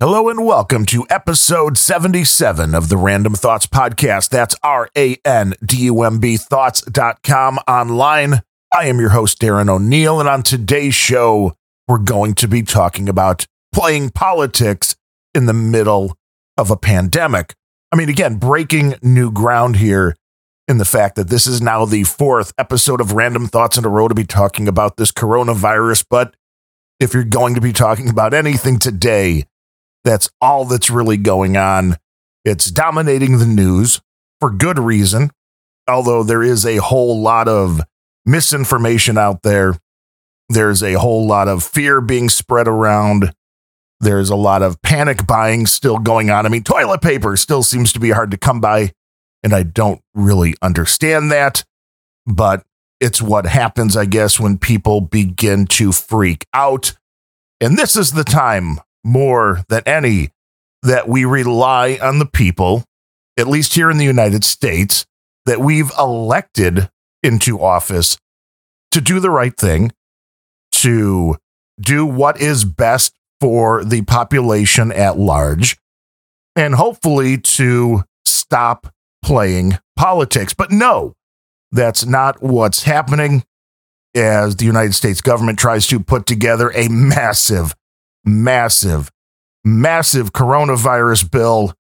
Hello and welcome to episode 77 of the Randumb Thoughts Podcast. That's R A N D U M B thoughts.com online. I am your host, Darren O'Neill, and on today's show, we're going to be talking about playing politics in the middle of a pandemic. I mean, again, breaking new ground here in the fact that this is now the fourth episode of Randumb Thoughts in a row to be talking about this coronavirus. But if you're going to be talking about anything today, that's all that's really going on. It's dominating the news for good reason, although there is a whole lot of misinformation out there. There's a whole lot of fear being spread around. There's a lot of panic buying still going on. I mean, toilet paper still seems to be hard to come by, and I don't really understand that, but it's what happens, I guess, when people begin to freak out. And this is the time more than any that we rely on the people, at least here in the United States, that we've elected into office to do the right thing, to do what is best for the population at large, and hopefully to stop playing politics. But no, that's not what's happening as the United States government tries to put together a massive massive, massive coronavirus bill.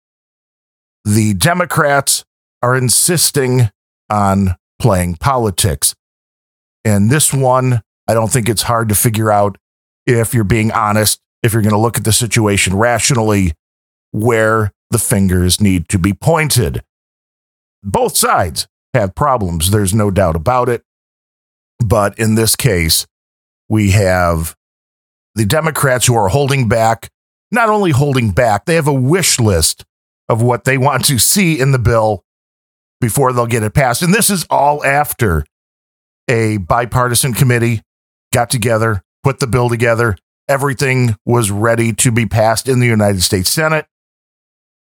The Democrats are insisting on playing politics. And this one, I don't think it's hard to figure out if you're being honest, if you're going to look at the situation rationally, where the fingers need to be pointed. Both sides have problems, there's no doubt about it. But in this case, we have the Democrats who are holding back, not only holding back, they have a wish list of what they want to see in the bill before they'll get it passed. And this is all after a bipartisan committee got together, put the bill together. Everything was ready to be passed in the United States Senate.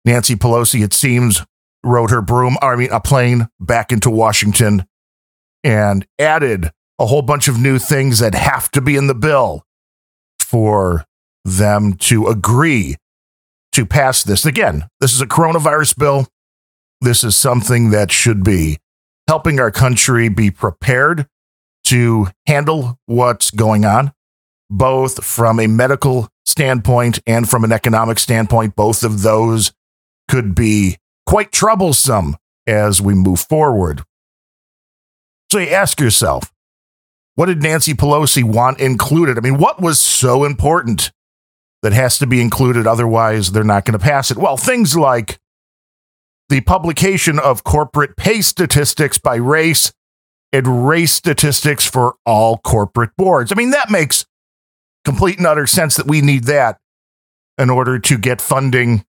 Nancy Pelosi, it seems, rode her broom, I mean, a plane back into Washington and added a whole bunch of new things that have to be in the bill for them to agree to pass this. Again, this is a coronavirus bill. This is something that should be helping our country be prepared to handle what's going on, both from a medical standpoint and from an economic standpoint. Both of those could be quite troublesome as we move forward. So you ask yourself, what did Nancy Pelosi want included? I mean, what was so important that has to be included? Otherwise, they're not going to pass it. Well, things like the publication of corporate pay statistics by race and race statistics for all corporate boards. I mean, that makes complete and utter sense that we need that in order to get funding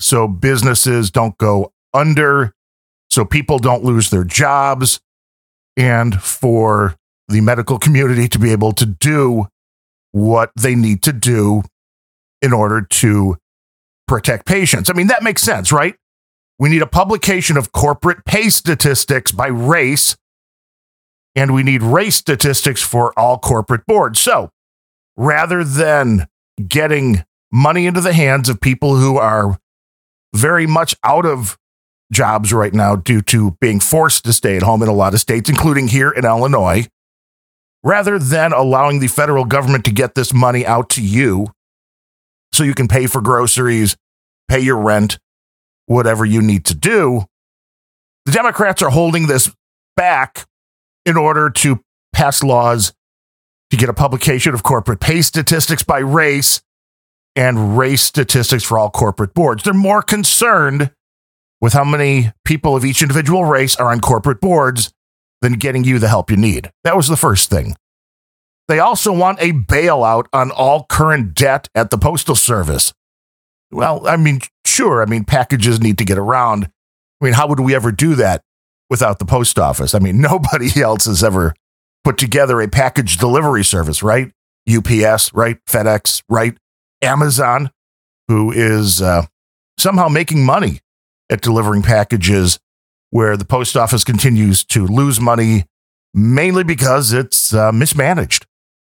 so businesses don't go under, so people don't lose their jobs, and for the medical community to be able to do what they need to do in order to protect patients. I mean, that makes sense, right? We need a publication of corporate pay statistics by race, and we need race statistics for all corporate boards. So rather than getting money into the hands of people who are very much out of jobs right now due to being forced to stay at home in a lot of states, including here in Illinois, rather than allowing the federal government to get this money out to you so you can pay for groceries, pay your rent, whatever you need to do, the Democrats are holding this back in order to pass laws to get a publication of corporate pay statistics by race and race statistics for all corporate boards. They're more concerned with how many people of each individual race are on corporate boards than getting you the help you need. That was the first thing. They also want a bailout on all current debt at the Postal Service. Well, I mean, sure. I mean, packages need to get around. I mean, how would we ever do that without the post office? I mean, nobody else has ever put together a package delivery service, right? UPS, right? FedEx, right? Amazon, who is uh, somehow making money at delivering packages where the post office continues to lose money, mainly because it's uh, mismanaged.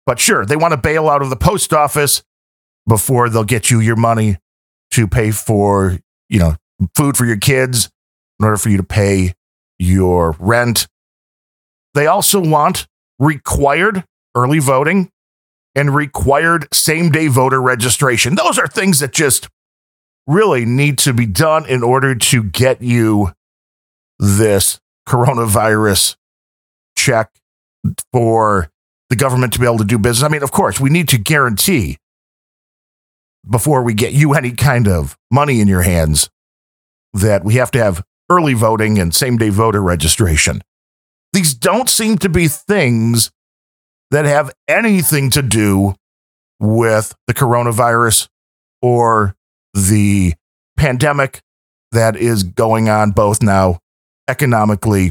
But sure, they want to bail out of the post office before they'll get you your money to pay for, you know, food for your kids, in order for you to pay your rent. They also want required early voting and required same day voter registration. Those are things that just really need to be done in order to get you this coronavirus check for the government to be able to do business. I mean, of course, we need to guarantee before we get you any kind of money in your hands that we have to have early voting and same day voter registration. These don't seem to be things that have anything to do with the coronavirus or the pandemic that is going on both now economically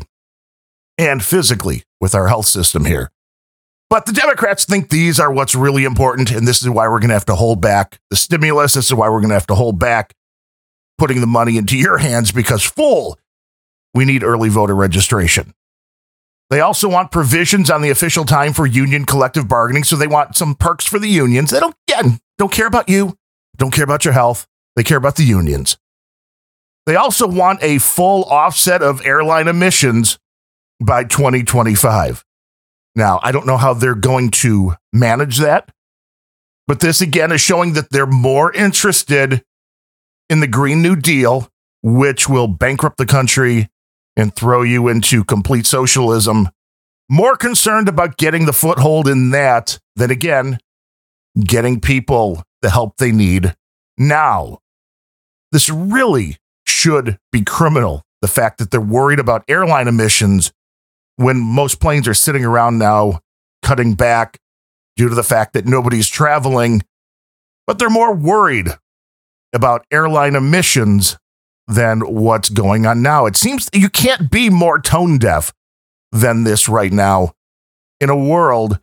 and physically with our health system here. But the Democrats think these are what's really important. And this is why we're going to have to hold back the stimulus. This is why we're going to have to hold back putting the money into your hands because, full, we need early voter registration. They also want provisions on the official time for union collective bargaining. So they want some perks for the unions. They don't, again, don't care about you, don't care about your health. They care about the unions. They also want a full offset of airline emissions by 2025. Now, I don't know how they're going to manage that, but this again is showing that they're more interested in the Green New Deal, which will bankrupt the country and throw you into complete socialism. More concerned about getting the foothold in that than again, getting people the help they need now. This really should be criminal. The fact that they're worried about airline emissions when most planes are sitting around now cutting back due to the fact that nobody's traveling, but they're more worried about airline emissions than what's going on now. It seems you can't be more tone deaf than this right now in a world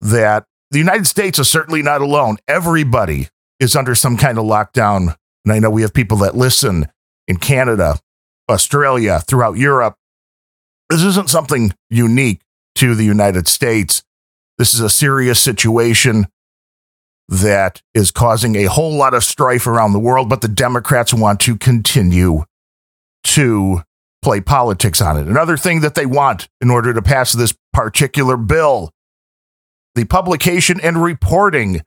that the United States is certainly not alone. Everybody is under some kind of lockdown. And I know we have people that listen in Canada, Australia, throughout Europe. This isn't something unique to the United States. This is a serious situation that is causing a whole lot of strife around the world, but the Democrats want to continue to play politics on it. Another thing that they want in order to pass this particular bill the publication and reporting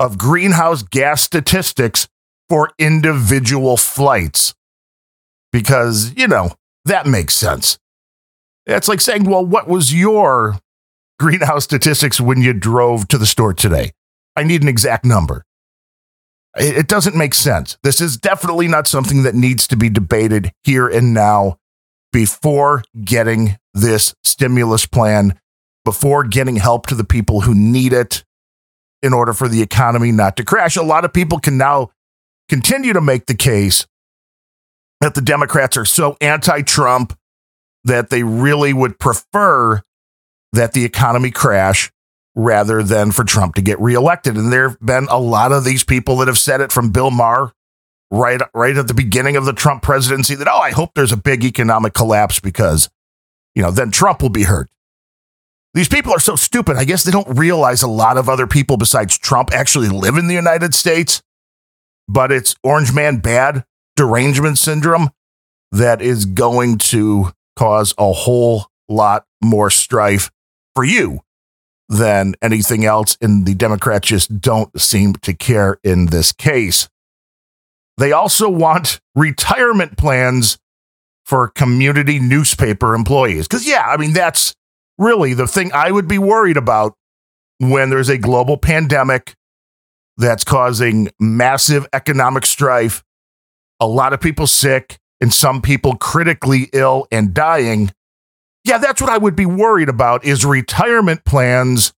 of greenhouse gas statistics for individual flights. Because, you know, that makes sense. It's like saying, well, what was your greenhouse statistics when you drove to the store today? I need an exact number. It doesn't make sense. This is definitely not something that needs to be debated here and now before getting this stimulus plan, before getting help to the people who need it in order for the economy not to crash. A lot of people can now continue to make the case that the Democrats are so anti Trump that they really would prefer that the economy crash rather than for Trump to get reelected. And there have been a lot of these people that have said it from Bill Maher right right at the beginning of the Trump presidency that oh I hope there's a big economic collapse because you know then Trump will be hurt. These people are so stupid. I guess they don't realize a lot of other people besides Trump actually live in the United States. But it's orange man bad derangement syndrome that is going to cause a whole lot more strife for you than anything else. And the Democrats just don't seem to care in this case. They also want retirement plans for community newspaper employees. Because, yeah, I mean, that's really the thing I would be worried about when there's a global pandemic that's causing massive economic strife, a lot of people sick, and some people critically ill and dying. Yeah, that's what I would be worried about is retirement plans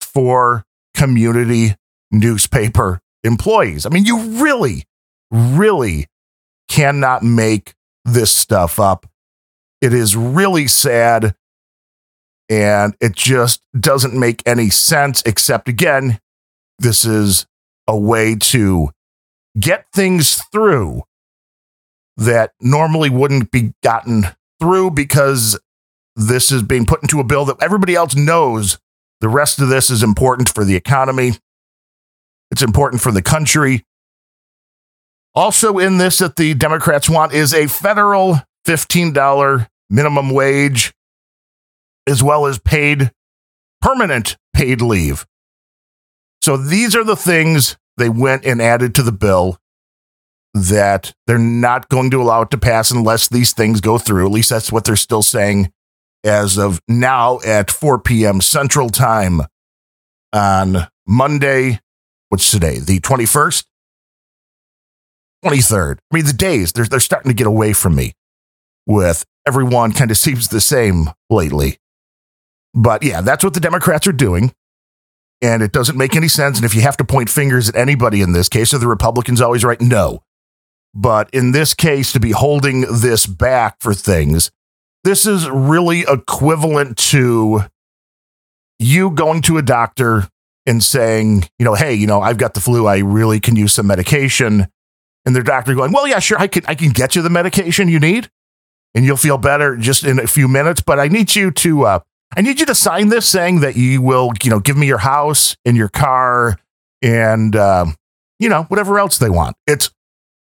for community newspaper employees. I mean, you really, really cannot make this stuff up. It is really sad and it just doesn't make any sense, except again, this is a way to get things through that normally wouldn't be gotten through because this is being put into a bill that everybody else knows the rest of this is important for the economy. It's important for the country. Also, in this, that the Democrats want is a federal $15 minimum wage, as well as paid permanent paid leave. So these are the things they went and added to the bill that they're not going to allow it to pass unless these things go through. At least that's what they're still saying as of now at 4 p.m. Central Time on Monday. What's today? The 21st? 23rd. I mean, the days, they're, they're starting to get away from me with everyone kind of seems the same lately. But yeah, that's what the Democrats are doing. And it doesn't make any sense. And if you have to point fingers at anybody in this case, are the Republicans always right? No. But in this case, to be holding this back for things, this is really equivalent to you going to a doctor and saying, you know, hey, you know, I've got the flu. I really can use some medication. And their doctor going, well, yeah, sure, I can, I can get you the medication you need, and you'll feel better just in a few minutes. But I need you to, uh, I need you to sign this saying that you will, you know, give me your house and your car and, uh, you know, whatever else they want. It's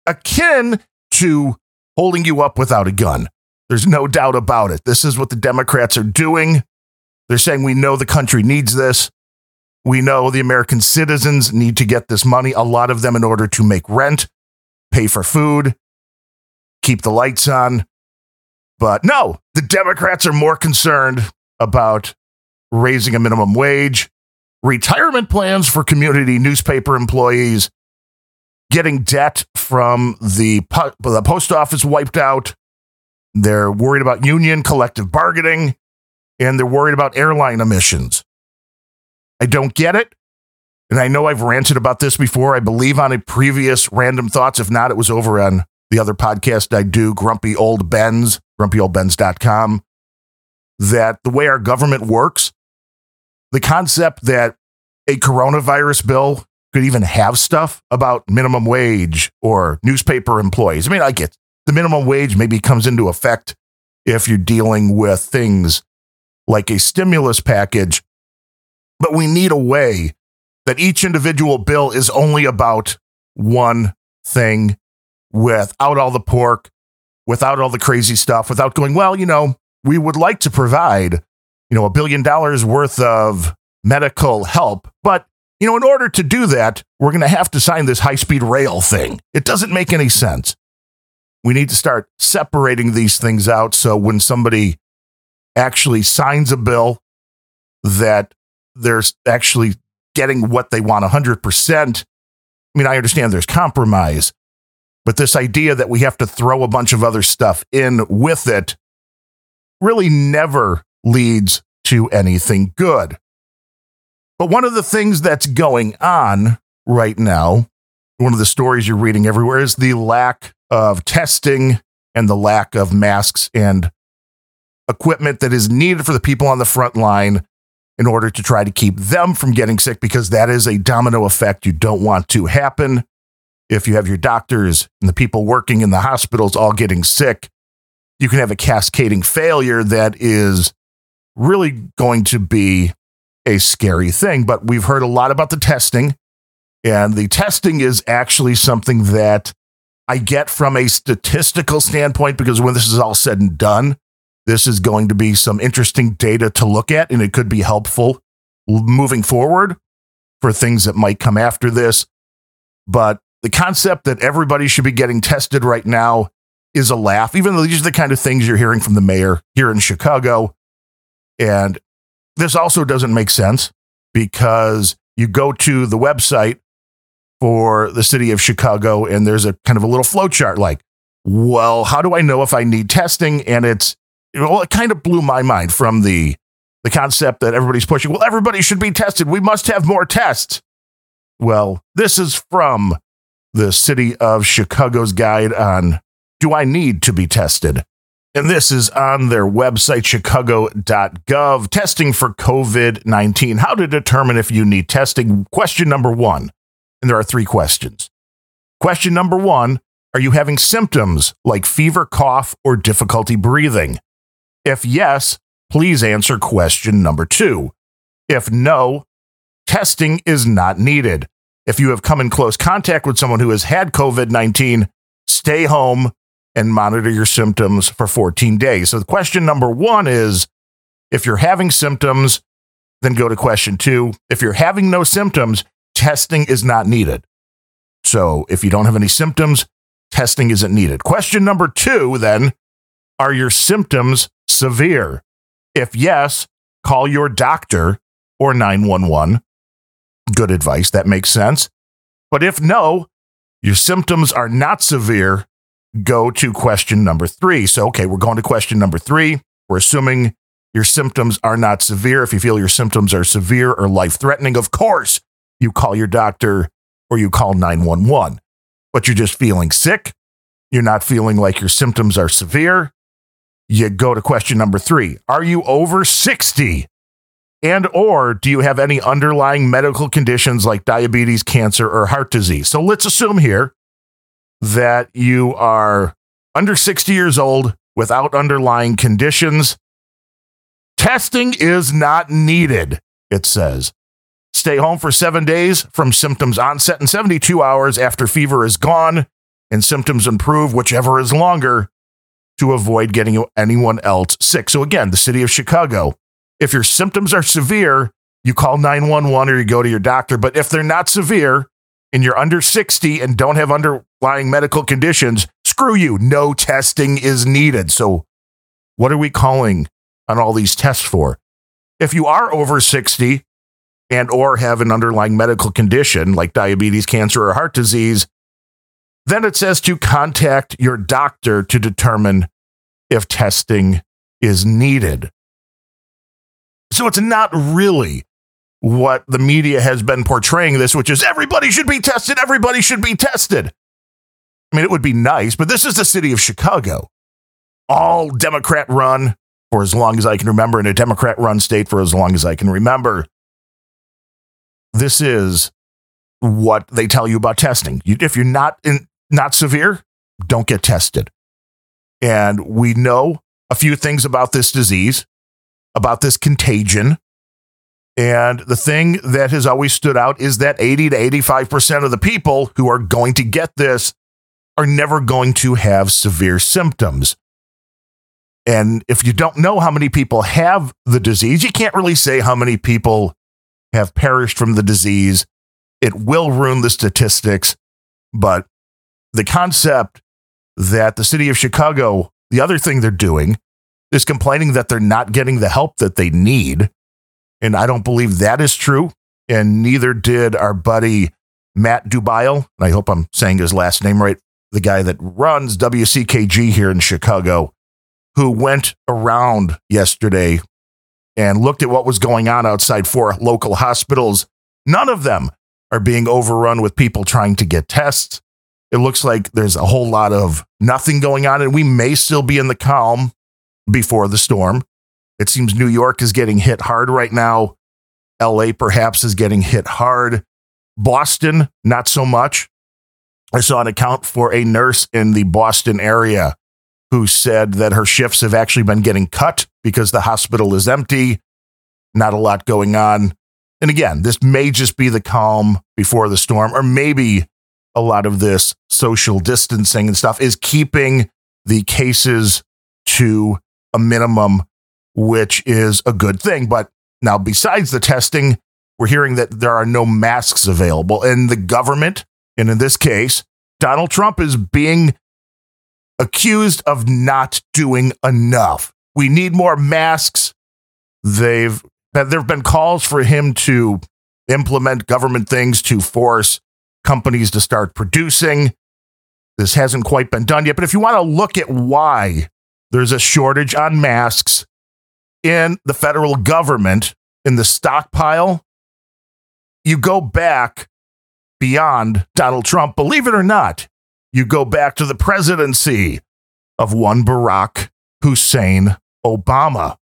akin to holding you up without a gun. There's no doubt about it. This is what the Democrats are doing. They're saying we know the country needs this. We know the American citizens need to get this money, a lot of them in order to make rent, pay for food, keep the lights on. But no, the Democrats are more concerned about raising a minimum wage, retirement plans for community newspaper employees, getting debt from the, po- the post office wiped out. They're worried about union collective bargaining and they're worried about airline emissions. I don't get it. And I know I've ranted about this before. I believe on a previous Randumb Thoughts. If not, it was over on the other podcast I do, Grumpy Old Benz, grumpyoldbenz.com, that the way our government works, the concept that a coronavirus bill could even have stuff about minimum wage or newspaper employees. I mean, I get the minimum wage maybe comes into effect if you're dealing with things like a stimulus package, but we need a way that each individual bill is only about one thing without all the pork, without all the crazy stuff, without going, well, you know, we would like to provide, you know, a billion dollars worth of medical help, but you know, in order to do that, we're going to have to sign this high speed rail thing. It doesn't make any sense. We need to start separating these things out so when somebody actually signs a bill that they're actually getting what they want 100%. I mean, I understand there's compromise, but this idea that we have to throw a bunch of other stuff in with it really never leads to anything good. But one of the things that's going on right now, one of the stories you're reading everywhere is the lack of testing and the lack of masks and equipment that is needed for the people on the front line in order to try to keep them from getting sick because that is a domino effect you don't want to happen. If you have your doctors and the people working in the hospitals all getting sick, you can have a cascading failure that is really going to be a scary thing. But we've heard a lot about the testing, and the testing is actually something that I get from a statistical standpoint because when this is all said and done, this is going to be some interesting data to look at, and it could be helpful moving forward for things that might come after this. But the concept that everybody should be getting tested right now is a laugh, even though these are the kind of things you're hearing from the mayor here in Chicago. And this also doesn't make sense because you go to the website for the city of Chicago and there's a kind of a little flow chart like, well, how do I know if I need testing? And it's, well, it kind of blew my mind from the, the concept that everybody's pushing. Well, everybody should be tested. We must have more tests. Well, this is from the city of Chicago's guide on do I need to be tested? And this is on their website, chicago.gov. Testing for COVID 19. How to determine if you need testing. Question number one. And there are three questions. Question number one Are you having symptoms like fever, cough, or difficulty breathing? If yes, please answer question number two. If no, testing is not needed. If you have come in close contact with someone who has had COVID 19, stay home and monitor your symptoms for 14 days. So, the question number one is if you're having symptoms, then go to question two. If you're having no symptoms, testing is not needed. So, if you don't have any symptoms, testing isn't needed. Question number two then are your symptoms severe? If yes, call your doctor or 911. Good advice. That makes sense. But if no, your symptoms are not severe, go to question number three. So, okay, we're going to question number three. We're assuming your symptoms are not severe. If you feel your symptoms are severe or life threatening, of course, you call your doctor or you call 911. But you're just feeling sick. You're not feeling like your symptoms are severe. You go to question number three Are you over 60? And or do you have any underlying medical conditions like diabetes, cancer, or heart disease? So let's assume here that you are under 60 years old without underlying conditions. Testing is not needed, it says. Stay home for seven days from symptoms onset and 72 hours after fever is gone and symptoms improve, whichever is longer, to avoid getting anyone else sick. So, again, the city of Chicago if your symptoms are severe, you call 911 or you go to your doctor. But if they're not severe and you're under 60 and don't have underlying medical conditions, screw you. No testing is needed. So, what are we calling on all these tests for? If you are over 60 and or have an underlying medical condition like diabetes, cancer, or heart disease, then it says to contact your doctor to determine if testing is needed. So it's not really what the media has been portraying this, which is everybody should be tested, everybody should be tested. I mean, it would be nice, but this is the city of Chicago, all Democrat run for as long as I can remember, in a Democrat run state for as long as I can remember. This is what they tell you about testing. If you're not in, not severe, don't get tested. And we know a few things about this disease about this contagion. And the thing that has always stood out is that 80 to 85% of the people who are going to get this are never going to have severe symptoms. And if you don't know how many people have the disease, you can't really say how many people have perished from the disease. It will ruin the statistics. But the concept that the city of Chicago, the other thing they're doing is complaining that they're not getting the help that they need. And I don't believe that is true. And neither did our buddy Matt Dubiel. I hope I'm saying his last name right. The guy that runs WCKG here in Chicago, who went around yesterday and looked at what was going on outside four local hospitals. None of them are being overrun with people trying to get tests. It looks like there's a whole lot of nothing going on, and we may still be in the calm before the storm. It seems New York is getting hit hard right now. LA perhaps is getting hit hard. Boston, not so much. I saw an account for a nurse in the Boston area who said that her shifts have actually been getting cut because the hospital is empty, not a lot going on. And again, this may just be the calm before the storm, or maybe a lot of this social distancing and stuff is keeping the cases to a minimum, which is a good thing. But now, besides the testing, we're hearing that there are no masks available. And the government, and in this case, Donald Trump is being accused of not doing enough. We need more masks. They've there have been calls for him to implement government things to force companies to start producing. This hasn't quite been done yet. But if you want to look at why there's a shortage on masks in the federal government in the stockpile. You go back beyond Donald Trump, believe it or not, you go back to the presidency of one Barack Hussein Obama.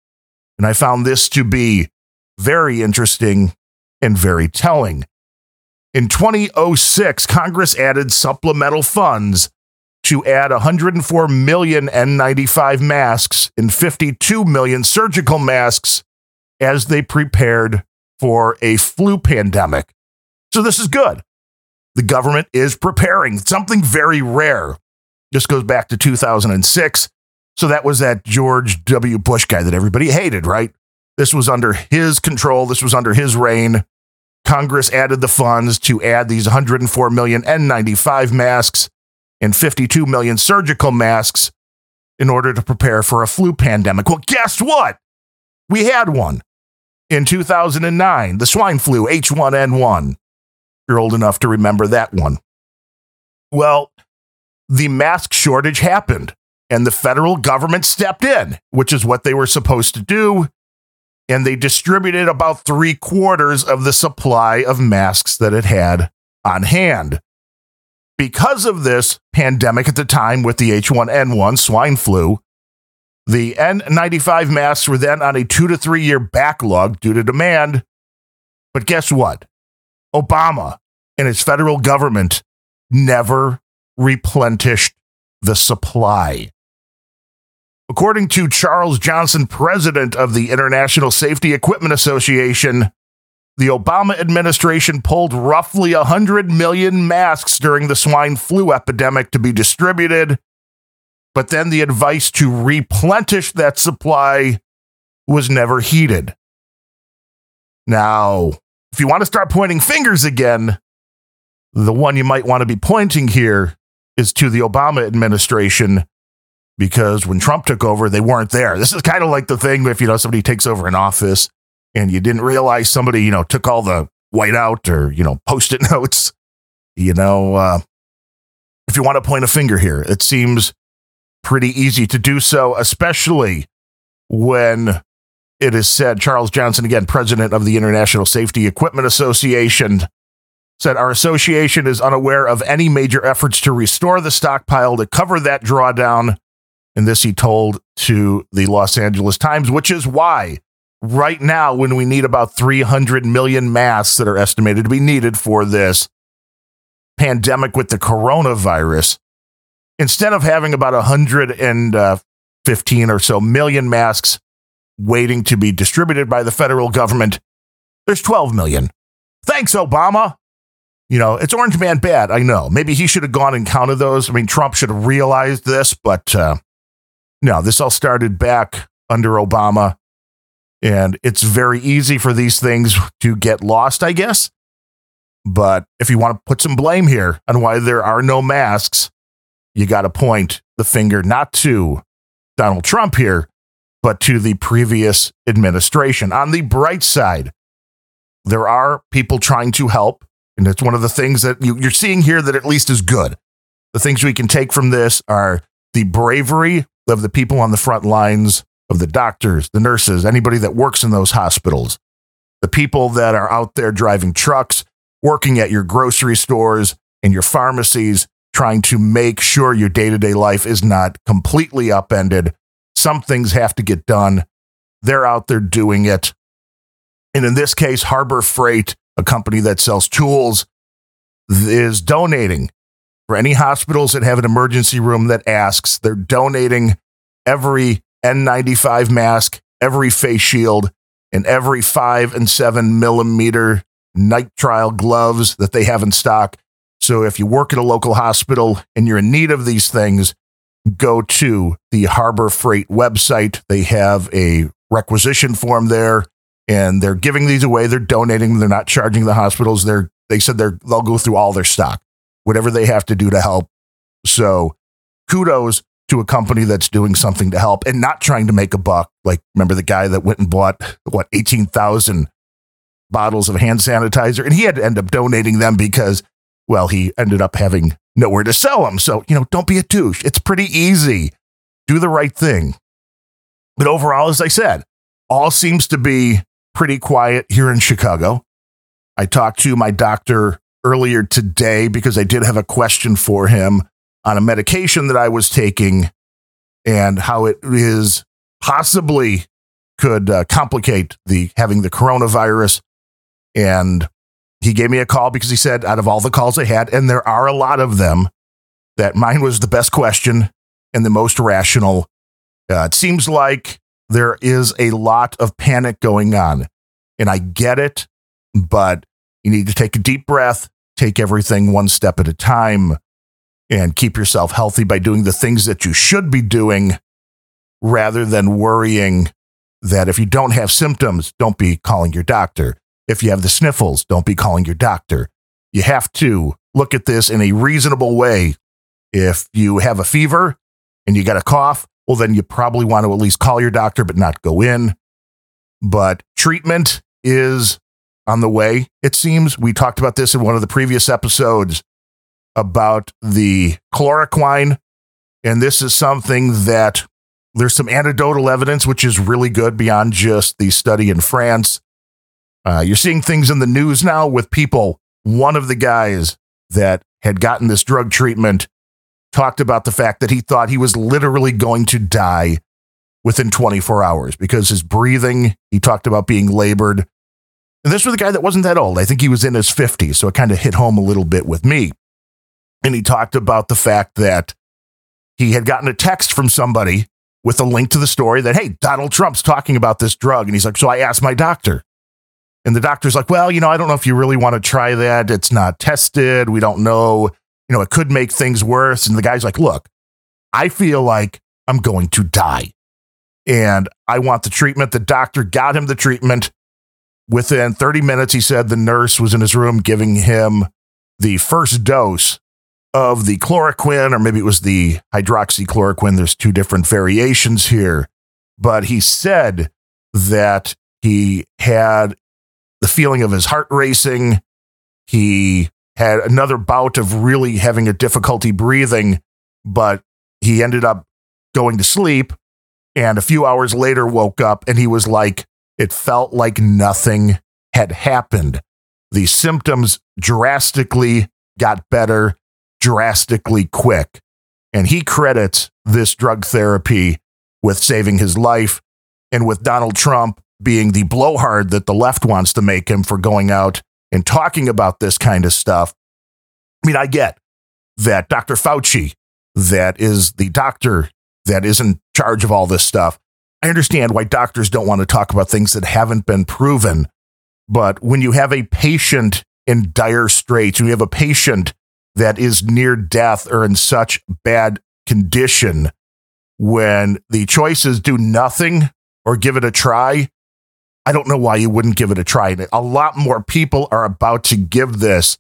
And I found this to be very interesting and very telling. In 2006, Congress added supplemental funds to add 104 million N95 masks and 52 million surgical masks as they prepared for a flu pandemic. So this is good. the government is preparing something very rare. This goes back to 2006. So that was that George W. Bush guy that everybody hated, right? This was under his control. This was under his reign. Congress added the funds to add these 104 million N95 masks and 52 million surgical masks in order to prepare for a flu pandemic. Well, guess what? We had one in 2009, the swine flu H1N1. You're old enough to remember that one. Well, the mask shortage happened and the federal government stepped in, which is what they were supposed to do. And they distributed about three quarters of the supply of masks that it had on hand. Because of this pandemic at the time with the H1N1 swine flu, the N95 masks were then on a two to three year backlog due to demand. But guess what? Obama and his federal government never replenished the supply. According to Charles Johnson, president of the International Safety Equipment Association, the Obama administration pulled roughly 100 million masks during the swine flu epidemic to be distributed, but then the advice to replenish that supply was never heeded. Now, if you want to start pointing fingers again, the one you might want to be pointing here is to the Obama administration because when Trump took over, they weren't there. This is kind of like the thing if you know somebody takes over an office and you didn't realize somebody, you know, took all the white out or, you know, post it notes, you know, uh, if you want to point a finger here, it seems pretty easy to do so, especially when it is said Charles Johnson, again, president of the International Safety Equipment Association, said our association is unaware of any major efforts to restore the stockpile to cover that drawdown. And this he told to the Los Angeles Times, which is why right now, when we need about 300 million masks that are estimated to be needed for this pandemic with the coronavirus, instead of having about 115 or so million masks waiting to be distributed by the federal government, there's 12 million. Thanks, Obama. You know, it's Orange Man bad. I know. Maybe he should have gone and counted those. I mean, Trump should have realized this, but uh, no, this all started back under Obama. And it's very easy for these things to get lost, I guess. But if you want to put some blame here on why there are no masks, you got to point the finger not to Donald Trump here, but to the previous administration. On the bright side, there are people trying to help. And it's one of the things that you, are seeing here that at least is good. The things we can take from this are the bravery of the people on the front lines of the doctors, the nurses, anybody that works in those hospitals, the people that are out there driving trucks, working at your grocery stores and your pharmacies, trying to make sure your day to day life is not completely upended. Some things have to get done. They're out there doing it. And in this case, Harbor Freight, a company that sells tools, is donating for any hospitals that have an emergency room that asks. They're donating every N95 mask, every face shield, and every five and seven millimeter nitrile gloves that they have in stock. So if you work at a local hospital and you're in need of these things, go to the Harbor Freight website. They have a requisition form there and they're giving these away. They're donating. They're not charging the hospitals. They're, they said they're, they'll go through all their stock, whatever they have to do to help. So kudos to a company that's doing something to help and not trying to make a buck. Like, remember the guy that went and bought, what, 18,000 bottles of hand sanitizer? And he had to end up donating them because, well, he ended up having nowhere to sell them. So, you know, don't be a douche. It's pretty easy. Do the right thing. But overall, as I said, all seems to be pretty quiet here in Chicago. I talked to my doctor earlier today because I did have a question for him on a medication that I was taking and how it is possibly could uh, complicate the having the coronavirus. And he gave me a call because he said, out of all the calls I had, and there are a lot of them, that mine was the best question and the most rational. Uh, it seems like there is a lot of panic going on, and I get it, but you need to take a deep breath, take everything one step at a time and keep yourself healthy by doing the things that you should be doing rather than worrying that if you don't have symptoms, don't be calling your doctor. If you have the sniffles, don't be calling your doctor. You have to look at this in a reasonable way. If you have a fever and you got a cough, well, then you probably want to at least call your doctor, but not go in. But treatment is on the way, it seems. We talked about this in one of the previous episodes about the chloroquine. And this is something that there's some anecdotal evidence, which is really good beyond just the study in France. Uh, you're seeing things in the news now with people. One of the guys that had gotten this drug treatment talked about the fact that he thought he was literally going to die within 24 hours because his breathing, he talked about being labored. And this was a guy that wasn't that old. I think he was in his 50s. So it kind of hit home a little bit with me. And he talked about the fact that he had gotten a text from somebody with a link to the story that, hey, Donald Trump's talking about this drug. And he's like, so I asked my doctor. And the doctor's like, well, you know, I don't know if you really want to try that. It's not tested. We don't know. You know, it could make things worse. And the guy's like, look, I feel like I'm going to die. And I want the treatment. The doctor got him the treatment. Within 30 minutes, he said the nurse was in his room giving him the first dose of the chloroquine, or maybe it was the hydroxychloroquine. There's two different variations here. But he said that he had the feeling of his heart racing. He had another bout of really having a difficulty breathing, but he ended up going to sleep. And a few hours later, woke up and he was like, it felt like nothing had happened. The symptoms drastically got better drastically quick. And he credits this drug therapy with saving his life and with Donald Trump being the blowhard that the left wants to make him for going out and talking about this kind of stuff. I mean, I get that Dr. Fauci, that is the doctor that is in charge of all this stuff. I understand why doctors don't want to talk about things that haven't been proven. But when you have a patient in dire straits, when you have a patient that is near death or in such bad condition, when the choices do nothing or give it a try, I don't know why you wouldn't give it a try. A lot more people are about to give this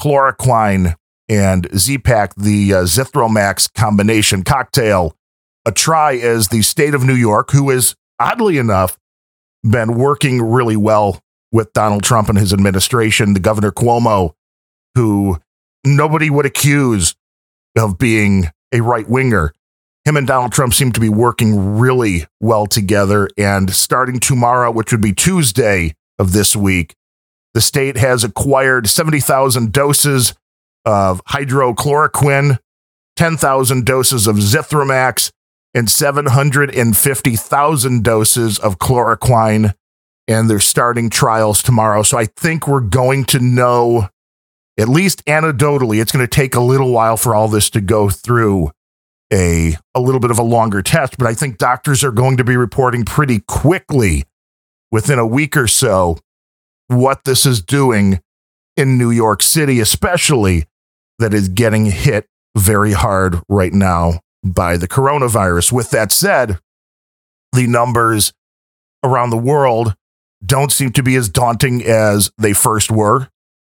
chloroquine and Z-Pak, the uh, Zithromax combination cocktail, a try as the state of New York, who is oddly enough been working really well with Donald Trump and his administration, the governor Cuomo, who nobody would accuse of being a right winger, him and Donald Trump seem to be working really well together. And starting tomorrow, which would be Tuesday of this week, the state has acquired 70,000 doses of hydrochloroquine, 10,000 doses of Zithromax, and 750,000 doses of chloroquine. And they're starting trials tomorrow. So I think we're going to know, at least anecdotally, it's going to take a little while for all this to go through a a little bit of a longer test, but I think doctors are going to be reporting pretty quickly within a week or so what this is doing in New York City, especially that is getting hit very hard right now by the coronavirus. With that said, the numbers around the world don't seem to be as daunting as they first were.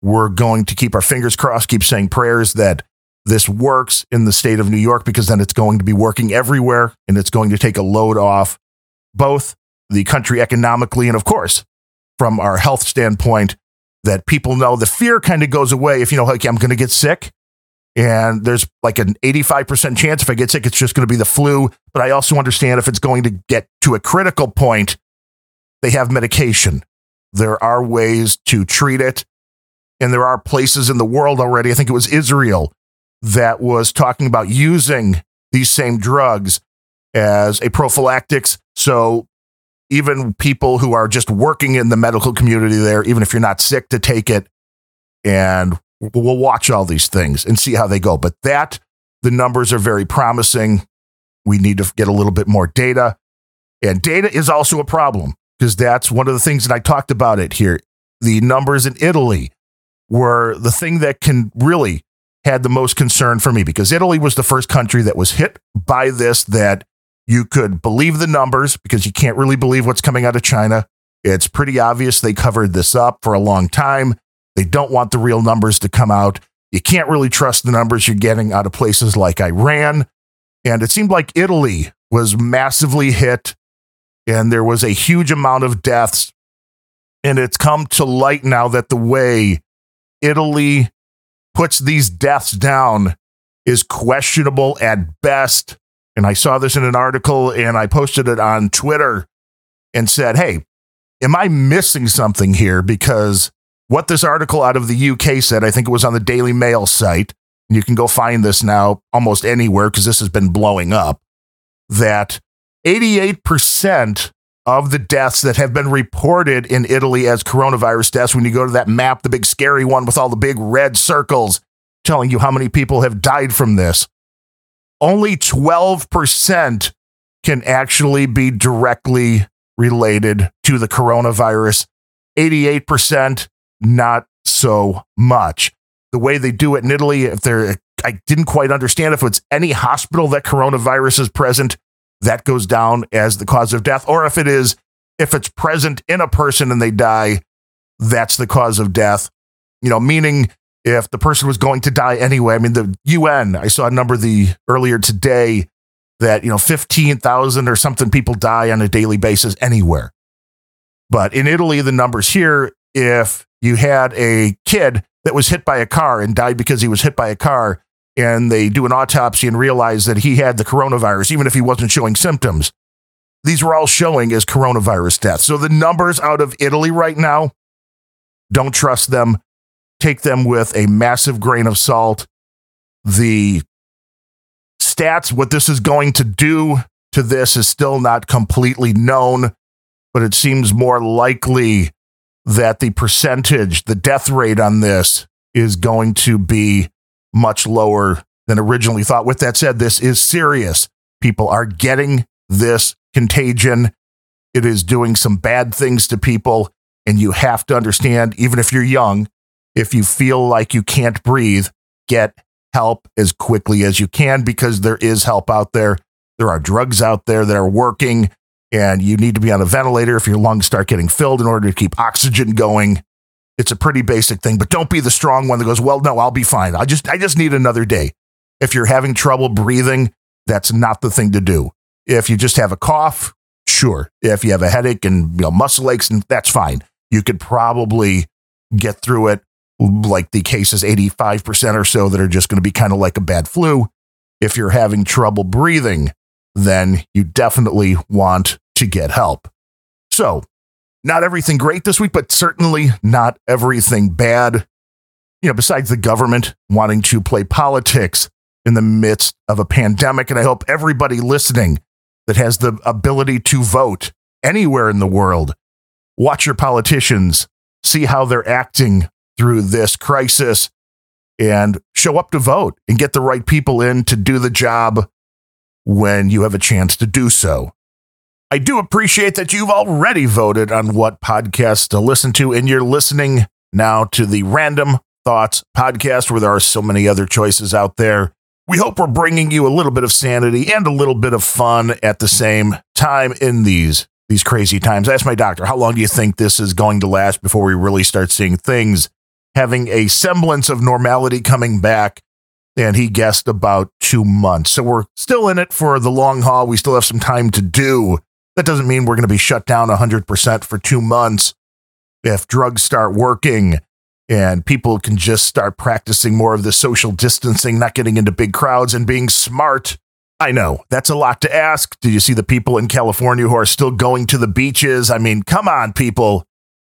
We're going to keep our fingers crossed, keep saying prayers that this works in the state of New York because then it's going to be working everywhere and it's going to take a load off both the country economically and, of course, from our health standpoint, that people know the fear kind of goes away if you know, like, I'm going to get sick. And there's like an 85% chance if I get sick, it's just going to be the flu. But I also understand if it's going to get to a critical point, they have medication. There are ways to treat it. And there are places in the world already. I think it was Israel that was talking about using these same drugs as a prophylactics. So even people who are just working in the medical community there, even if you're not sick, to take it. And we'll watch all these things and see how they go. But that, the numbers are very promising. We need to get a little bit more data. And data is also a problem because that's one of the things that I talked about it here. The numbers in Italy were the thing that can really had the most concern for me because Italy was the first country that was hit by this that you could believe the numbers because you can't really believe what's coming out of China. It's pretty obvious they covered this up for a long time. They don't want the real numbers to come out. You can't really trust the numbers you're getting out of places like Iran. And it seemed like Italy was massively hit and there was a huge amount of deaths. And it's come to light now that the way Italy puts these deaths down is questionable at best. And I saw this in an article and I posted it on Twitter and said, Hey, am I missing something here? Because what this article out of the UK said, I think it was on the Daily Mail site, and you can go find this now almost anywhere because this has been blowing up, that 88% of the deaths that have been reported in Italy as coronavirus deaths, when you go to that map, the big scary one with all the big red circles telling you how many people have died from this, only 12% can actually be directly related to the coronavirus. 88%, not so much. The way they do it in Italy, if they're, I didn't quite understand if it's any hospital that coronavirus is present, that goes down as the cause of death, or if it is, if it's present in a person and they die, that's the cause of death. You know, meaning if the person was going to die anyway. I mean, the UN, I saw a number the earlier today that, you know, 15,000 or something people die on a daily basis anywhere. But in Italy, the numbers here, if you had a kid that was hit by a car and died because he was hit by a car, and they do an autopsy and realize that he had the coronavirus, even if he wasn't showing symptoms. These were all showing as coronavirus deaths. So the numbers out of Italy right now, don't trust them. Take them with a massive grain of salt. The stats, what this is going to do to this is still not completely known, but it seems more likely that the percentage, the death rate on this is going to be much lower than originally thought. With that said, this is serious. People are getting this contagion. It is doing some bad things to people. And you have to understand, even if you're young, if you feel like you can't breathe, get help as quickly as you can because there is help out there. There are drugs out there that are working, and you need to be on a ventilator if your lungs start getting filled in order to keep oxygen going. It's a pretty basic thing, but don't be the strong one that goes, "Well, no, I'll be fine. I just I just need another day." If you're having trouble breathing, that's not the thing to do. If you just have a cough, sure. If you have a headache and you know muscle aches, and that's fine. You could probably get through it like the cases 85% or so that are just going to be kind of like a bad flu. If you're having trouble breathing, then you definitely want to get help. So, not everything great this week, but certainly not everything bad. You know, besides the government wanting to play politics in the midst of a pandemic. And I hope everybody listening that has the ability to vote anywhere in the world, watch your politicians, see how they're acting through this crisis, and show up to vote and get the right people in to do the job when you have a chance to do so. I do appreciate that you've already voted on what podcasts to listen to, and you're listening now to the Randumb Thoughts podcast, where there are so many other choices out there. We hope we're bringing you a little bit of sanity and a little bit of fun at the same time in these these crazy times. I asked my doctor, how long do you think this is going to last before we really start seeing things having a semblance of normality coming back? And he guessed about two months. So we're still in it for the long haul. We still have some time to do that doesn't mean we're going to be shut down 100% for two months. If drugs start working and people can just start practicing more of the social distancing, not getting into big crowds and being smart. I know that's a lot to ask. Do you see the people in California who are still going to the beaches? I mean, come on, people,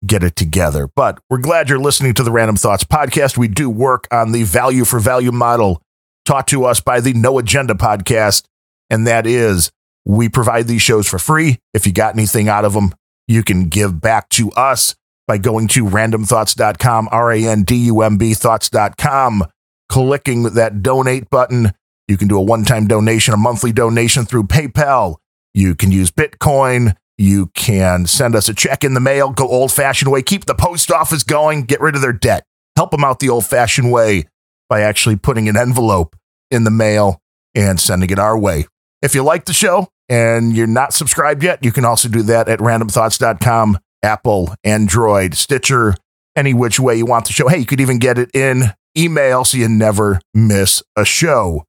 get it together. But we're glad you're listening to the Randumb Thoughts podcast. We do work on the value for value model taught to us by the No Agenda podcast, and that is we provide these shows for free. If you got anything out of them, you can give back to us by going to randumbthoughts.com, R A N D U M B thoughts.com, clicking that donate button. You can do a one time donation, a monthly donation through PayPal. You can use Bitcoin. You can send us a check in the mail, go old fashioned way, keep the post office going, get rid of their debt. help them out the old fashioned way by actually putting an envelope in the mail and sending it our way. If you like the show and you're not subscribed yet, you can also do that at randumbthoughts.com, Apple, Android, Stitcher, any which way you want the show. Hey, you could even get it in email so you never miss a show.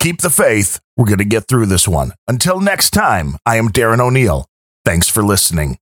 Keep the faith. We're going to get through this one. Until next time, I am Darren O'Neill. Thanks for listening.